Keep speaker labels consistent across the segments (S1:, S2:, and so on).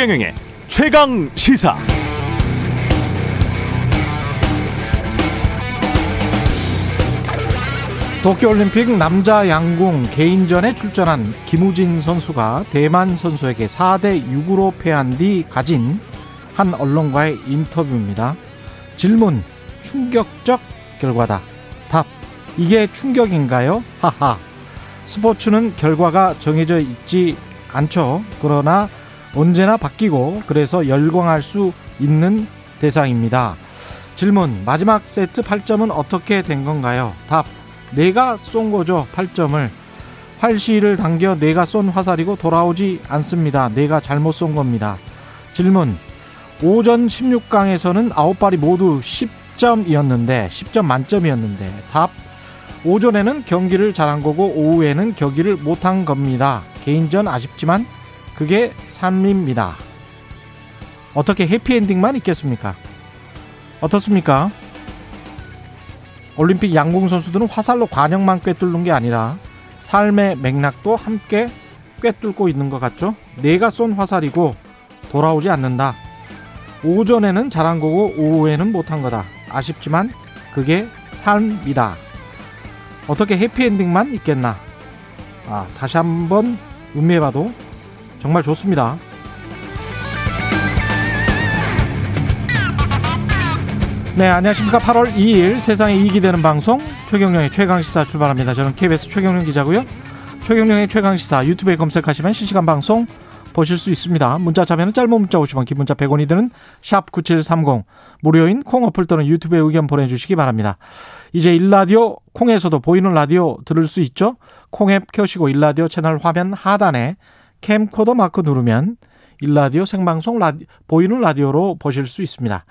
S1: 최경영의 최강 시사.
S2: 도쿄올림픽 남자 양궁 개인전에 출전한 김우진 선수가 대만 선수에게 4대 6으로 패한 뒤 가진 한 언론과의 인터뷰입니다. 질문 충격적 결과다. 답 이게 충격인가요? 하하. 스포츠는 결과가 정해져 있지 않죠. 그러나 언제나 바뀌고 그래서 열광할 수 있는 대상입니다. 질문 마지막 세트 8점은 어떻게 된 건가요? 답 내가 쏜 거죠. 8점을. 활시를 당겨 내가 쏜 화살이고 돌아오지 않습니다. 내가 잘못 쏜 겁니다. 질문. 오전 16강에서는 9발이 모두 10점이었는데 10점 만점이었는데 답. 오전에는 경기를 잘한 거고 오후에는 경기를 못한 겁니다. 개인전 아쉽지만 그게 삶입니다. 어떻게 해피엔딩만 있겠습니까? 어떻습니까? 올림픽 양궁 선수들은 화살로 관역만 꿰뚫는 게 아니라 삶의 맥락도 함께 꿰뚫고 있는 것 같죠? 내가 쏜 화살이고 돌아오지 않는다. 오전에는 잘한 거고 오후에는 못한 거다. 아쉽지만 그게 삶이다. 어떻게 해피엔딩만 있겠나? 아, 다시 한번 음미해봐도 정말 좋습니다. 네, 안녕하십니까. 8월 2일 세상에 이익이 되는 방송 최경령의 최강시사 출발합니다. 저는 KBS 최경령 기자고요. 최경령의 최강시사 유튜브에 검색하시면 실시간 방송 보실 수 있습니다. 문자 참여는 짧은 문자 50원, 긴 문자 100원이 드는 샵 9730 무료인 콩 어플 또는 유튜브에 의견 보내주시기 바랍니다. 이제 일라디오 콩에서도 보이는 라디오 들을 수 있죠. 콩앱 켜시고 일라디오 채널 화면 하단에 캠코더 마크 누르면 일라디오 생방송 라디, 보이는 라디오로 보실 수 있습니다.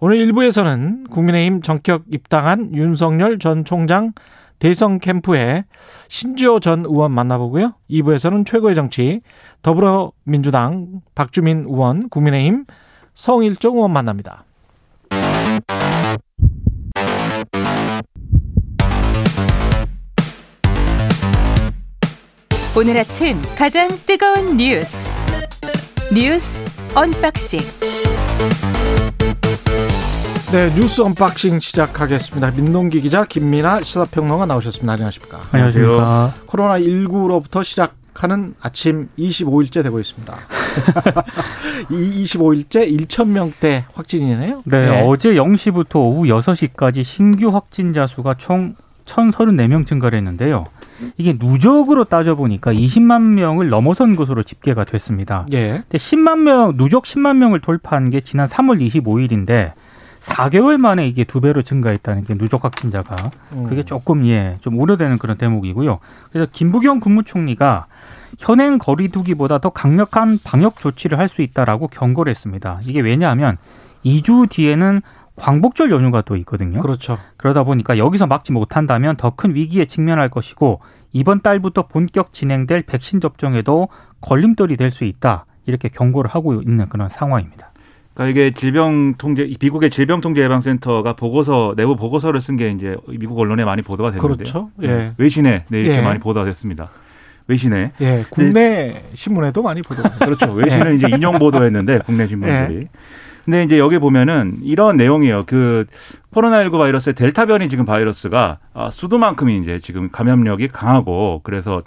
S2: 오늘 1부에서는 국민의힘 정격 입당한 윤석열 전 총장 대선 캠프에 신지호 전 의원 만나보고요. 2부에서는 최고의 정치 더불어민주당 박주민 의원, 국민의힘 성일종 의원 만납니다.
S3: 오늘 아침 가장 뜨거운 뉴스 뉴스 unboxing
S2: 네, 뉴스 unboxing 시작하겠습니다. 민동기 기자, 김민아 시사평론가 나오셨습니다. 안녕하십니까?
S4: 안녕하십니까?
S2: 코로나 19로부터 시작하는 아침 25일째 되고 있습니다. 25일째 1,000명대 확진이네요.
S4: 네, 네, 어제 0시부터 오후 6시까지 신규 확진자 수가 총 1,034명 증가를 했는데요. 이게 누적으로 따져보니까 20만 명을 넘어선 것으로 집계가 됐습니다. 예. 근데 10만 명, 누적 10만 명을 돌파한 게 지난 3월 25일인데 4개월 만에 이게 두 배로 증가했다는 게 누적 확진자가 음. 그게 조금 예, 좀 우려되는 그런 대목이고요. 그래서 김부겸 국무총리가 현행 거리두기보다 더 강력한 방역 조치를 할 수 있다라고 경고를 했습니다. 이게 왜냐하면 2주 뒤에는 광복절 연휴가 또 있거든요.
S2: 그렇죠.
S4: 그러다 보니까 여기서 막지 못한다면 더 큰 위기에 직면할 것이고 이번 달부터 본격 진행될 백신 접종에도 걸림돌이 될 수 있다. 이렇게 경고를 하고 있는 그런 상황입니다.
S5: 그러니까 이게 질병 통제 미국의 질병 통제 예방 센터가 보고서 내부 보고서를 쓴 게 이제 미국 언론에 많이 보도가 됐는데요.
S2: 그렇죠.
S5: 예. 네. 외신에 네, 이렇게 예. 많이 보도가 됐습니다. 외신에.
S2: 예. 국내 신문에도 많이 보도.
S5: 그렇죠. 외신은 예. 이제 인용 보도했는데 국내 신문들이. 예. 근데 이제 여기 보면은 이런 내용이에요. 그 코로나19 바이러스의 델타 변이 지금 바이러스가 아, 수두만큼이 이제 지금 감염력이 강하고 그래서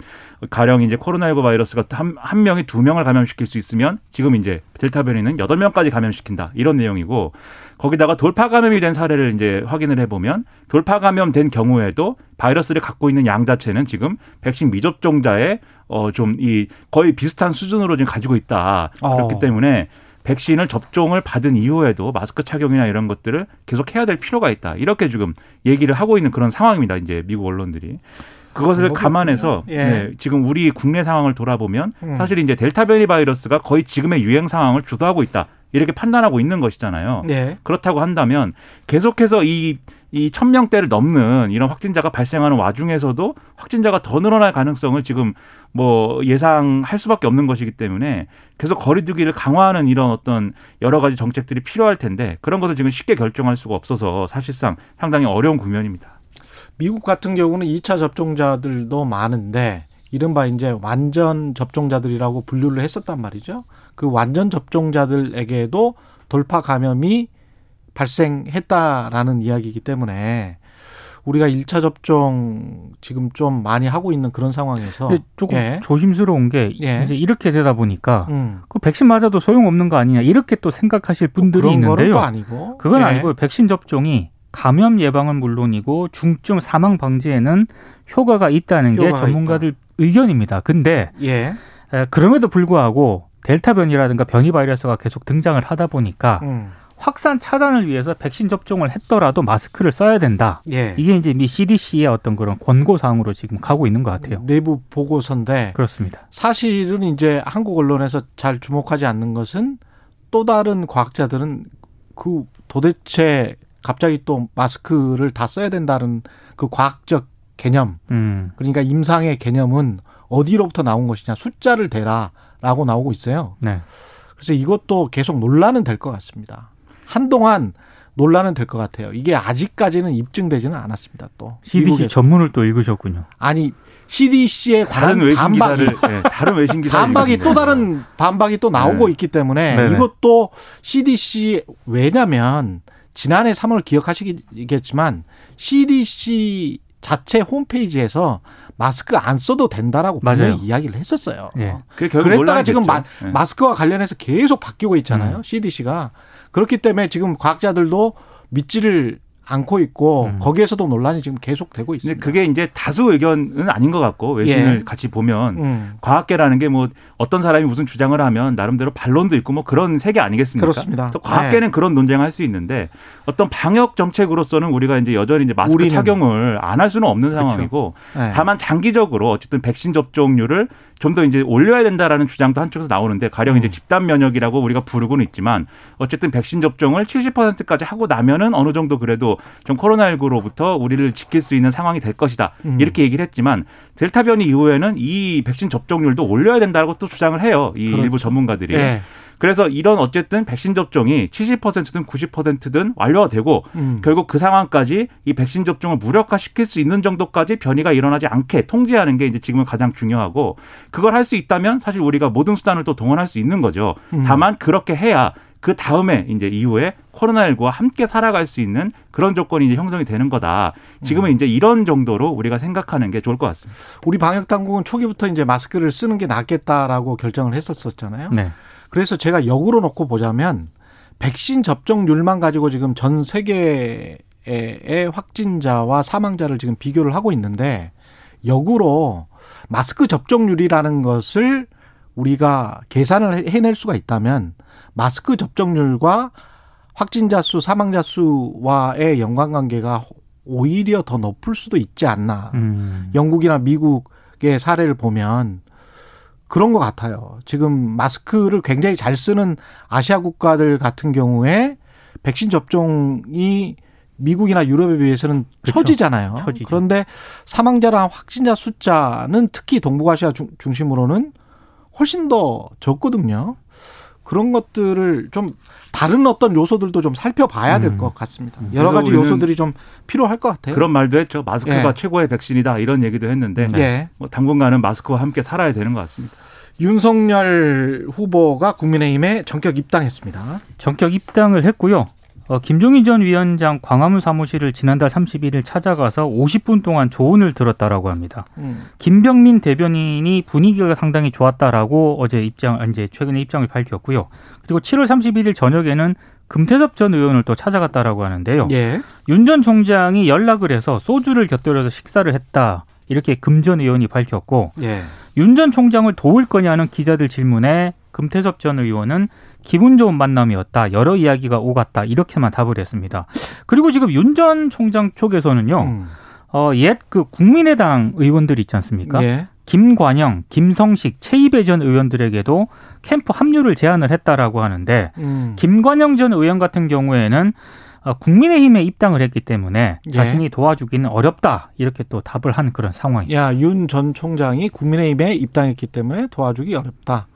S5: 가령 이제 코로나19 바이러스가 한, 한 명이 두 명을 감염시킬 수 있으면 지금 이제 델타 변이는 여덟 명까지 감염시킨다. 이런 내용이고 거기다가 돌파 감염이 된 사례를 이제 확인을 해보면 돌파 감염된 경우에도 바이러스를 갖고 있는 양 자체는 지금 백신 미접종자의 어 좀 이 거의 비슷한 수준으로 지금 가지고 있다. 그렇기 어. 때문에 백신을 접종을 받은 이후에도 마스크 착용이나 이런 것들을 계속 해야 될 필요가 있다. 이렇게 지금 얘기를 하고 있는 그런 상황입니다. 이제 미국 언론들이. 그것을 감안해서 예. 네, 지금 우리 국내 상황을 돌아보면 음. 사실 이제 델타 변이 바이러스가 거의 지금의 유행 상황을 주도하고 있다. 이렇게 판단하고 있는 것이잖아요. 네. 그렇다고 한다면 계속해서 이, 이 천명대를 넘는 이런 확진자가 발생하는 와중에서도 확진자가 더 늘어날 가능성을 지금 뭐 예상할 수밖에 없는 것이기 때문에 계속 거리두기를 강화하는 이런 어떤 여러 가지 정책들이 필요할 텐데 그런 것을 지금 쉽게 결정할 수가 없어서 사실상 상당히 어려운 국면입니다.
S2: 미국 같은 경우는 2차 접종자들도 많은데 이른바 이제 완전 접종자들이라고 분류를 했었단 말이죠. 그 완전 접종자들에게도 돌파 감염이 발생했다라는 이야기이기 때문에 우리가 1차 접종 지금 좀 많이 하고 있는 그런 상황에서
S4: 조금 예. 조심스러운 게 예. 이제 이렇게 되다 보니까 음. 그 백신 맞아도 소용없는 거 아니냐 이렇게 또 생각하실 분들이 있는데요.
S2: 아니고.
S4: 그건 예. 아니고 백신 접종이 감염 예방은 물론이고 중증 사망 방지에는 효과가 있다는 효과가 게 전문가들 있다. 의견입니다. 근데 예. 그럼에도 불구하고 델타 변이라든가 변이 바이러스가 계속 등장을 하다 보니까 음. 확산 차단을 위해서 백신 접종을 했더라도 마스크를 써야 된다. 예. 이게 이제 미 CDC의 어떤 그런 권고 사항으로 지금 가고 있는 것 같아요.
S2: 내부 보고서인데
S4: 그렇습니다.
S2: 사실은 이제 한국 언론에서 잘 주목하지 않는 것은 또 다른 과학자들은 그 도대체 갑자기 또 마스크를 다 써야 된다는 그 과학적 개념, 음. 그러니까 임상의 개념은 어디로부터 나온 것이냐 숫자를 대라라고 나오고 있어요. 네. 그래서 이것도 계속 논란은 될 것 같습니다. 한동안 논란은 될 것 같아요. 이게 아직까지는 입증되지는 않았습니다. 또
S4: CDC 미국에서. 전문을 또 읽으셨군요.
S2: 아니 CDC에 관한
S5: 외신 반박이 기사를, 네, 다른 외신 기사
S2: 반박이 또 다른 반박이 또 나오고 네. 있기 때문에 네네. 이것도 CDC 왜냐면 지난해 3월 기억하시겠지만 CDC 자체 홈페이지에서 마스크 안 써도 된다라고 분명히 이야기를 했었어요. 네. 그랬다가 지금 마, 네. 마스크와 관련해서 계속 바뀌고 있잖아요. 음. CDC가 그렇기 때문에 지금 과학자들도 믿지를 않고 있고 음. 거기에서도 논란이 지금 계속되고 있습니다.
S5: 그게 이제 다수 의견은 아닌 것 같고 외신을 예. 같이 보면 음. 과학계라는 게 뭐 어떤 사람이 무슨 주장을 하면 나름대로 반론도 있고 뭐 그런 세계 아니겠습니까?
S2: 그렇습니다.
S5: 과학계는 예. 그런 논쟁할 수 있는데 어떤 방역 정책으로서는 우리가 이제 여전히 이제 마스크 우리는. 착용을 안 할 수는 없는 그렇죠. 상황이고 예. 다만 장기적으로 어쨌든 백신 접종률을 좀 더 이제 올려야 된다라는 주장도 한쪽에서 나오는데 가령 음. 이제 집단 면역이라고 우리가 부르고는 있지만 어쨌든 백신 접종을 70%까지 하고 나면은 어느 정도 그래도 좀 코로나19로부터 우리를 지킬 수 있는 상황이 될 것이다. 음. 이렇게 얘기를 했지만 델타 변이 이후에는 이 백신 접종률도 올려야 된다고 또 주장을 해요. 이 그렇죠. 일부 전문가들이. 네. 그래서 이런 어쨌든 백신 접종이 70%든 90%든 완료가 되고 음. 결국 그 상황까지 이 백신 접종을 무력화시킬 수 있는 정도까지 변이가 일어나지 않게 통제하는 게 이제 지금은 가장 중요하고 그걸 할 수 있다면 사실 우리가 모든 수단을 또 동원할 수 있는 거죠. 음. 다만 그렇게 해야 그 다음에 이제 이후에 코로나19와 함께 살아갈 수 있는 그런 조건이 이제 형성이 되는 거다. 지금은 음. 이제 이런 정도로 우리가 생각하는 게 좋을 것 같습니다.
S2: 우리 방역 당국은 초기부터 이제 마스크를 쓰는 게 낫겠다라고 결정을 했었었잖아요. 네. 그래서 제가 역으로 놓고 보자면 백신 접종률만 가지고 지금 전 세계의 확진자와 사망자를 지금 비교를 하고 있는데 역으로 마스크 접종률이라는 것을 우리가 계산을 해낼 수가 있다면 마스크 접종률과 확진자 수, 사망자 수와의 연관관계가 오히려 더 높을 수도 있지 않나. 음. 영국이나 미국의 사례를 보면 그런 것 같아요. 지금 마스크를 굉장히 잘 쓰는 아시아 국가들 같은 경우에 백신 접종이 미국이나 유럽에 비해서는 그렇죠. 처지잖아요. 처지죠. 그런데 사망자랑 확진자 숫자는 특히 동북아시아 중심으로는 훨씬 더 적거든요. 그런 것들을 좀 다른 어떤 요소들도 좀 살펴봐야 될것 음. 같습니다. 여러 가지 요소들이 좀 필요할 것 같아요.
S5: 그런 말도 했죠. 마스크가 예. 최고의 백신이다 이런 얘기도 했는데 예. 뭐 당분간은 마스크와 함께 살아야 되는 것 같습니다.
S2: 윤석열 후보가 국민의힘에 전격 입당했습니다.
S4: 전격 입당을 했고요. 어, 김종인 전 위원장 광화문 사무실을 지난달 31일 찾아가서 50분 동안 조언을 들었다라고 합니다. 음. 김병민 대변인이 분위기가 상당히 좋았다라고 어제 입장, 이제 최근에 입장을 밝혔고요. 그리고 7월 31일 저녁에는 금태섭 전 의원을 또 찾아갔다라고 하는데요. 예. 윤전 총장이 연락을 해서 소주를 곁들여서 식사를 했다. 이렇게 금 전 의원이 밝혔고 예. 윤전 총장을 도울 거냐는 기자들 질문에 금태섭 전 의원은 기분 좋은 만남이었다. 여러 이야기가 오갔다. 이렇게만 답을 했습니다. 그리고 지금 윤 전 총장 쪽에서는요. 음. 어, 옛 그 국민의당 의원들 있지 않습니까? 예. 김관영, 김성식, 최이배 전 의원들에게도 캠프 합류를 제안을 했다라고 하는데 음. 김관영 전 의원 같은 경우에는 어, 국민의힘에 입당을 했기 때문에 예. 자신이 도와주기는 어렵다 이렇게 또 답을 한 그런 상황입니다.
S2: 야, 윤 전 총장이 국민의힘에 입당했기 때문에 도와주기 어렵다.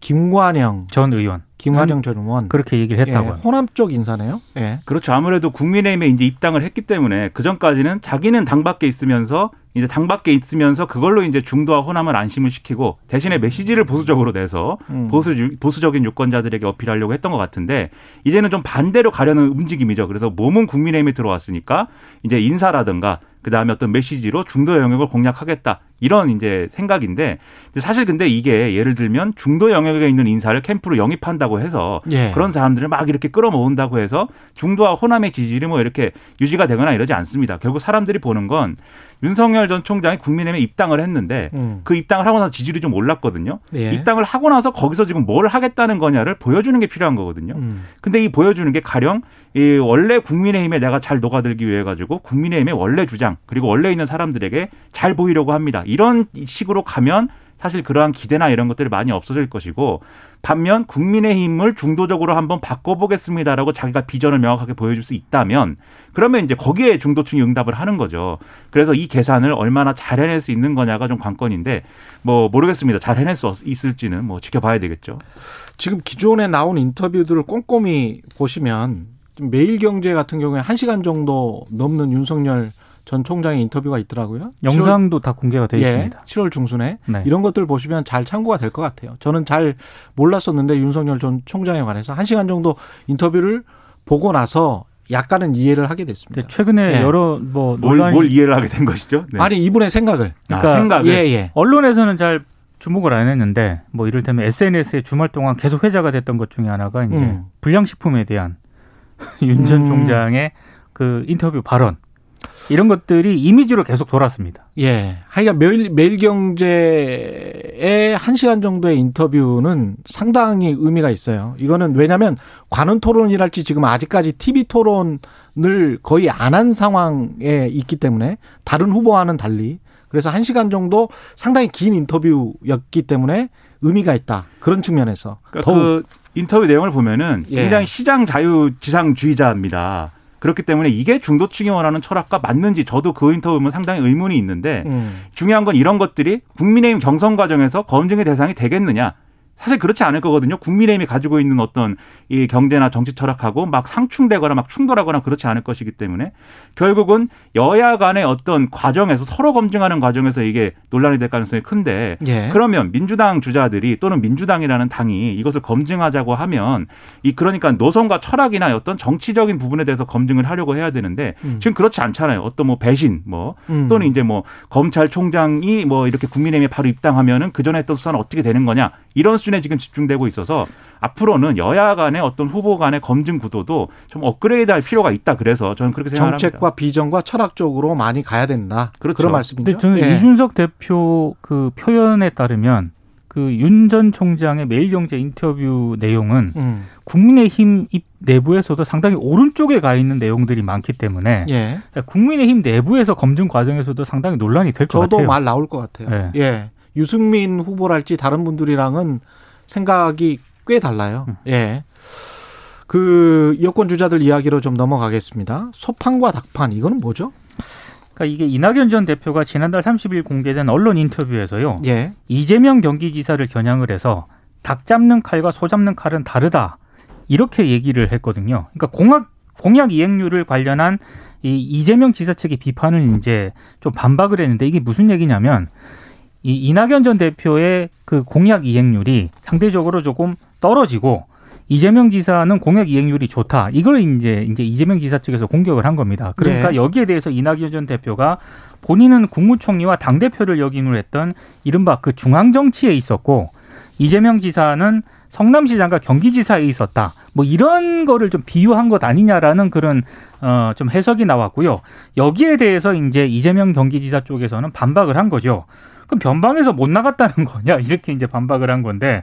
S2: 김관영
S4: 전 의원
S2: 김화정 전 의원
S4: 그렇게 얘기를 했다고요.
S2: 예, 호남 쪽 인사네요. 예.
S5: 그렇죠. 아무래도 국민의힘에 이제 입당을 했기 때문에 그 전까지는 자기는 당 밖에 있으면서 이제 당 밖에 있으면서 그걸로 이제 중도와 호남을 안심을 시키고 대신에 메시지를 보수적으로 내서 음. 보수 보수적인 유권자들에게 어필하려고 했던 것 같은데 이제는 좀 반대로 가려는 움직임이죠. 그래서 몸은 국민의힘에 들어왔으니까 이제 인사라든가 그 다음에 어떤 메시지로 중도 영역을 공략하겠다. 이런 이제 생각인데 사실 근데 이게 예를 들면 중도 영역에 있는 인사를 캠프로 영입한다고 해서 예. 그런 사람들을 막 이렇게 끌어모은다고 해서 중도와 호남의 지지율이 뭐 이렇게 유지가 되거나 이러지 않습니다. 결국 사람들이 보는 건 윤석열 전 총장이 국민의힘에 입당을 했는데 음. 그 입당을 하고 나서 지지율이 좀 올랐거든요. 예. 입당을 하고 나서 거기서 지금 뭘 하겠다는 거냐를 보여주는 게 필요한 거거든요. 음. 근데 이 보여주는 게 가령 이 원래 국민의힘에 내가 잘 녹아들기 위해 가지고 국민의힘의 원래 주장 그리고 원래 있는 사람들에게 잘 보이려고 합니다. 이런 식으로 가면 사실 그러한 기대나 이런 것들이 많이 없어질 것이고 반면 국민의힘을 중도적으로 한번 바꿔보겠습니다라고 자기가 비전을 명확하게 보여줄 수 있다면 그러면 이제 거기에 중도층이 응답을 하는 거죠. 그래서 이 계산을 얼마나 잘 해낼 수 있는 거냐가 좀 관건인데 뭐 모르겠습니다. 잘 해낼 수 있을지는 뭐 지켜봐야 되겠죠.
S2: 지금 기존에 나온 인터뷰들을 꼼꼼히 보시면 매일경제 같은 경우에 1시간 정도 넘는 윤석열 전 총장의 인터뷰가 있더라고요.
S4: 영상도 7월, 다 공개가 되어 예, 있습니다.
S2: 7월 중순에 네. 이런 것들 보시면 잘 참고가 될 것 같아요. 저는 잘 몰랐었는데 윤석열 전 총장에 관해서 1시간 정도 인터뷰를 보고 나서 약간은 이해를 하게 됐습니다.
S4: 최근에 예. 여러 뭐
S5: 논란이 뭘, 이해를 하게 된 것이죠?
S2: 네. 아니 이분의 생각을.
S4: 그러니까 아, 생각을. 예, 예. 언론에서는 잘 주목을 안 했는데 뭐 이를테면 SNS에 주말 동안 계속 회자가 됐던 것 중에 하나가 이제 음. 불량식품에 대한 윤전 총장의 그 인터뷰 발언. 이런 것들이 이미지로 계속 돌았습니다.
S2: 예. 하여간 매일, 매일경제의 한 시간 정도의 인터뷰는 상당히 의미가 있어요. 이거는 왜냐하면 관훈 토론이랄지 지금 아직까지 TV 토론을 거의 안 한 상황에 있기 때문에 다른 후보와는 달리 그래서 한 시간 정도 상당히 긴 인터뷰였기 때문에 의미가 있다. 그런 측면에서.
S5: 그러니까 그 인터뷰 내용을 보면은 예. 굉장히 시장 자유 지상주의자입니다. 그렇기 때문에 이게 중도층이 원하는 철학과 맞는지 저도 그 인터뷰 보면 상당히 의문이 있는데 음. 중요한 건 이런 것들이 국민의힘 경선 과정에서 검증의 대상이 되겠느냐 사실 그렇지 않을 거거든요. 국민의힘이 가지고 있는 어떤 이 경제나 정치 철학하고 막 상충되거나 막 충돌하거나 그렇지 않을 것이기 때문에 결국은 여야 간의 어떤 과정에서 서로 검증하는 과정에서 이게 논란이 될 가능성이 큰데 예. 그러면 민주당 주자들이 또는 민주당이라는 당이 이것을 검증하자고 하면 이 그러니까 노선과 철학이나 어떤 정치적인 부분에 대해서 검증을 하려고 해야 되는데 음. 지금 그렇지 않잖아요. 어떤 뭐 배신 뭐 음. 또는 이제 뭐 검찰총장이 뭐 이렇게 국민의힘에 바로 입당하면은 그 전에 했던 수사는 어떻게 되는 거냐 이런 수준에 지금 집중되고 있어서 앞으로는 여야 간의 어떤 후보 간의 검증 구도도 좀 업그레이드할 필요가 있다. 그래서 저는 그렇게 생각합니다.
S2: 정책과 비전과 철학적으로 많이 가야 된다. 그렇죠. 그런 말씀이죠.
S4: 저는 예. 이준석 대표 그 표현에 따르면 그 윤 전 총장의 매일경제 인터뷰 내용은 음. 국민의힘 내부에서도 상당히 오른쪽에 가 있는 내용들이 많기 때문에 예. 국민의힘 내부에서 검증 과정에서도 상당히 논란이 될 것 같아요.
S2: 저도 말 나올 것 같아요. 예. 예. 유승민 후보랄지 다른 분들이랑은 생각이 꽤 달라요. 음. 예. 그 여권 주자들 이야기로 좀 넘어가겠습니다. 소판과 닭판 이거는 뭐죠?
S4: 그러니까 이게 이낙연 전 대표가 지난달 30일 공개된 언론 인터뷰에서요. 예. 이재명 경기지사를 겨냥을 해서 닭 잡는 칼과 소 잡는 칼은 다르다. 이렇게 얘기를 했거든요. 그러니까 공약 공약 이행률을 관련한 이 이재명 지사 측의 비판을 이제 좀 반박을 했는데 이게 무슨 얘기냐면 이 이낙연 전 대표의 그 공약 이행률이 상대적으로 조금 떨어지고 이재명 지사는 공약 이행률이 좋다. 이걸 이제 이제 이재명 지사 측에서 공격을 한 겁니다. 그러니까 네. 여기에 대해서 이낙연 전 대표가 본인은 국무총리와 당 대표를 역임을 했던 이른바 그 중앙 정치에 있었고 이재명 지사는 성남시장과 경기지사에 있었다. 뭐 이런 거를 좀 비유한 것 아니냐라는 그런 어 좀 해석이 나왔고요. 여기에 대해서 이제 이재명 경기지사 쪽에서는 반박을 한 거죠. 그럼 변방에서 못 나갔다는 거냐 이렇게 이제 반박을 한 건데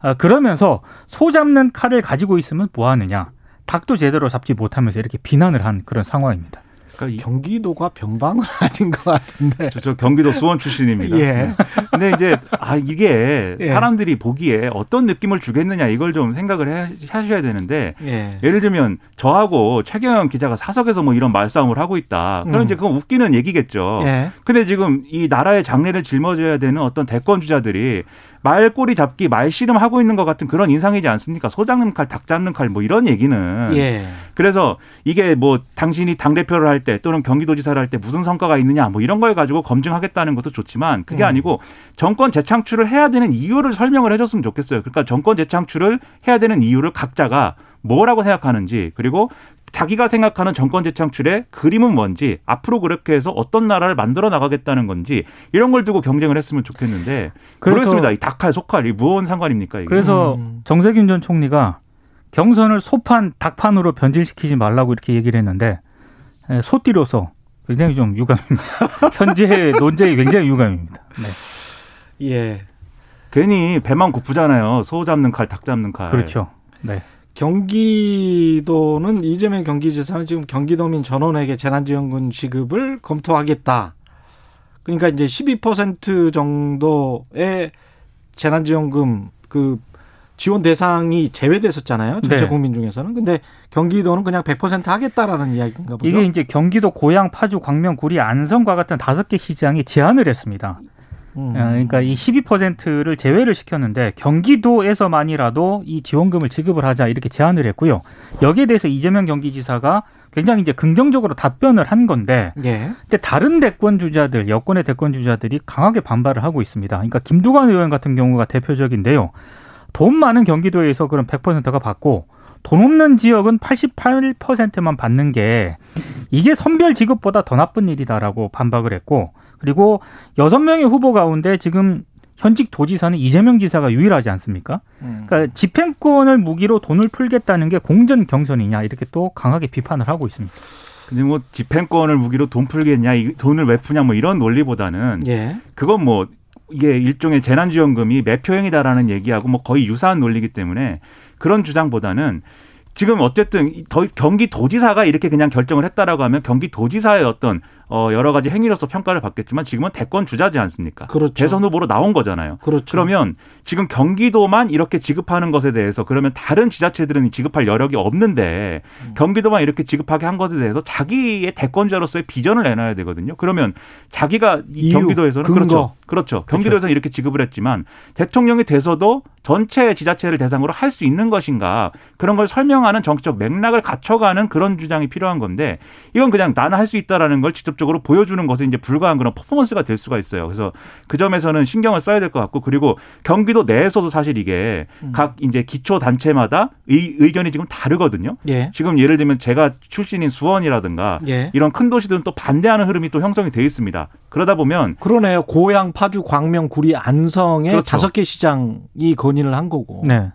S4: 아, 그러면서 소 잡는 칼을 가지고 있으면 뭐 하느냐 닭도 제대로 잡지 못하면서 이렇게 비난을 한 그런 상황입니다.
S2: 그러니까 경기도가 변방은 아닌 것 같은데.
S5: 저, 저 경기도 수원 출신입니다. 예. 근데 이제 아 이게 예. 사람들이 보기에 어떤 느낌을 주겠느냐 이걸 좀 생각을 해, 하셔야 되는데 예. 를 들면 저하고 최경영 기자가 사석에서 뭐 이런 말싸움을 하고 있다. 그럼 음. 이제 그건 웃기는 얘기겠죠. 예. 근데 지금 이 나라의 장래를 짊어져야 되는 어떤 대권 주자들이 말꼬리 잡기, 말씨름 하고 있는 것 같은 그런 인상이지 않습니까? 소 잡는 칼, 닭 잡는 칼, 뭐 이런 얘기는. 예. 그래서 이게 뭐 당신이 당 대표를 할때 또는 경기도지사를 할 때 무슨 성과가 있느냐 뭐 이런 걸 가지고 검증하겠다는 것도 좋지만 그게 음. 아니고 정권 재창출을 해야 되는 이유를 설명을 해줬으면 좋겠어요. 그러니까 정권 재창출을 해야 되는 이유를 각자가 뭐라고 생각하는지 그리고 자기가 생각하는 정권 재창출의 그림은 뭔지 앞으로 그렇게 해서 어떤 나라를 만들어 나가겠다는 건지 이런 걸 두고 경쟁을 했으면 좋겠는데 모르겠습니다. 이 닭칼 속칼 이 무언 상관입니까? 이게.
S4: 그래서 음. 정세균 전 총리가 경선을 소판 닭판으로 변질시키지 말라고 이렇게 얘기를 했는데 예, 소띠로서 굉장히 좀 유감입니다. 현재 논쟁이 굉장히 유감입니다. 네.
S5: 예. 괜히 배만 고프잖아요. 소 잡는 칼, 닭 잡는 칼.
S4: 그렇죠. 네.
S2: 경기도는 이재명 경기지사는 지금 경기도민 전원에게 재난지원금 지급을 검토하겠다. 그러니까 이제 12% 정도의 재난지원금 그 지원 대상이 제외됐었잖아요. 전체 네. 국민 중에서는. 근데 경기도는 그냥 100% 하겠다라는 이야기인가 보죠.
S4: 이게 이제 경기도 고양, 파주, 광명, 구리, 안성과 같은 다섯 개 시장이 제안을 했습니다. 음. 어, 그러니까 이 12%를 제외를 시켰는데 경기도에서만이라도 이 지원금을 지급을 하자 이렇게 제안을 했고요. 여기에 대해서 이재명 경기지사가 굉장히 이제 긍정적으로 답변을 한 건데, 예. 근데 다른 대권 주자들, 여권의 대권 주자들이 강하게 반발을 하고 있습니다. 그러니까 김두관 의원 같은 경우가 대표적인데요. 돈 많은 경기도에서 그럼 100%가 받고 돈 없는 지역은 88%만 받는 게 이게 선별 지급보다 더 나쁜 일이다라고 반박을 했고 그리고 여섯 명의 후보 가운데 지금 현직 도지사는 이재명 지사가 유일하지 않습니까? 음. 그러니까 집행권을 무기로 돈을 풀겠다는 게 공전 경선이냐 이렇게 또 강하게 비판을 하고 있습니다.
S5: 근데 뭐 집행권을 무기로 돈 풀겠냐, 돈을 왜 푸냐 뭐 이런 논리보다는 예. 그건 뭐 이게 일종의 재난지원금이 매표행위다라는 얘기하고 뭐 거의 유사한 논리이기 때문에 그런 주장보다는 지금 어쨌든 더 경기도지사가 이렇게 그냥 결정을 했다라고 하면 경기도지사의 어떤 어 여러 가지 행위로서 평가를 받겠지만 지금은 대권 주자지 않습니까? 그렇죠. 대선 후보로 나온 거잖아요. 그렇죠. 그러면 지금 경기도만 이렇게 지급하는 것에 대해서 그러면 다른 지자체들은 지급할 여력이 없는데 음. 경기도만 이렇게 지급하게 한 것에 대해서 자기의 대권자로서의 비전을 내놔야 되거든요. 그러면 자기가 이 경기도에서는 근거. 그렇죠. 그렇죠. 경기도에서는 그렇죠. 이렇게 지급을 했지만 대통령이 돼서도 전체 지자체를 대상으로 할 수 있는 것인가 그런 걸 설명하는 정치적 맥락을 갖춰가는 그런 주장이 필요한 건데 이건 그냥 나는 할 수 있다라는 걸 직접 직접적으로 보여주는 것은 이제 불과한 그런 퍼포먼스가 될 수가 있어요. 그래서 그 점에서는 신경을 써야 될 것 같고 그리고 경기도 내에서도 사실 이게 음. 각 이제 기초 단체마다 의, 의견이 지금 다르거든요. 예. 지금 예를 들면 제가 출신인 수원이라든가 예. 이런 큰 도시들은 또 반대하는 흐름이 또 형성이 돼 있습니다. 그러다 보면
S2: 그러네요. 고양, 파주, 광명, 구리, 안성의 그렇죠. 다섯 개 시장이 건의를 한 거고.
S5: 네.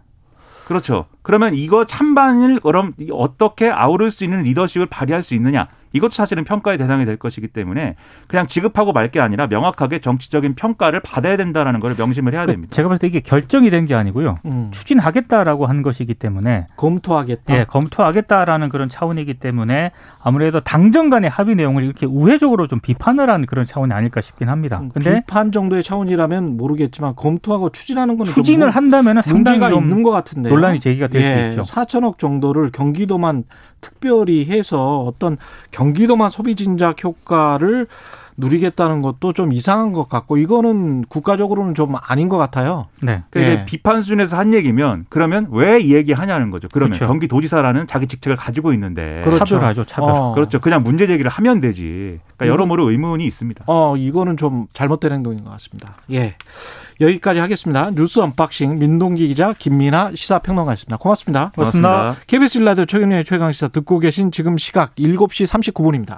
S5: 그렇죠. 그러면 이거 찬반을 그럼 어떻게 아우를 수 있는 리더십을 발휘할 수 있느냐? 이것도 사실은 평가의 대상이 될 것이기 때문에 그냥 지급하고 말 게 아니라 명확하게 정치적인 평가를 받아야 된다라는 걸 명심을 해야 그 됩니다.
S4: 제가 봤을 때 이게 결정이 된 게 아니고요. 음. 추진하겠다라고 한 것이기 때문에
S2: 검토하겠다.
S4: 예, 검토하겠다라는 그런 차원이기 때문에 아무래도 당정 간의 합의 내용을 이렇게 우회적으로 좀 비판을 한 그런 차원이 아닐까 싶긴 합니다.
S2: 음, 근데 비판 정도의 차원이라면 모르겠지만 검토하고 추진하는 건
S4: 추진을 한다면 상당히
S2: 문제가 있는 것 같은데
S4: 논란이 제기가 될수 예, 있죠.
S2: 4천억 정도를 경기도만 특별히 해서 어떤 경 기도만 소비 진작 효과를 누리겠다는 것도 좀 이상한 것 같고 이거는 국가적으로는 좀 아닌 것 같아요.
S5: 네. 그래서 네. 비판 수준에서 한 얘기면 그러면 왜 이 얘기 하냐는 거죠. 그러면 그렇죠. 경기도지사라는 자기 직책을 가지고 있는데
S4: 그렇죠. 차별하죠. 차별. 어.
S5: 그렇죠. 그냥 문제 제기를 하면 되지. 그러니까 여러모로 의문이 있습니다.
S2: 어, 이거는 좀 잘못된 행동인 것 같습니다. 예. 여기까지 하겠습니다. 뉴스 unboxing 민동기 기자 김민아 시사평론가였습니다. 고맙습니다.
S4: 고맙습니다. 고맙습니다.
S2: KBS 1라디오 최경영의 최강시사 듣고 계신 지금 시각 7시 39분입니다.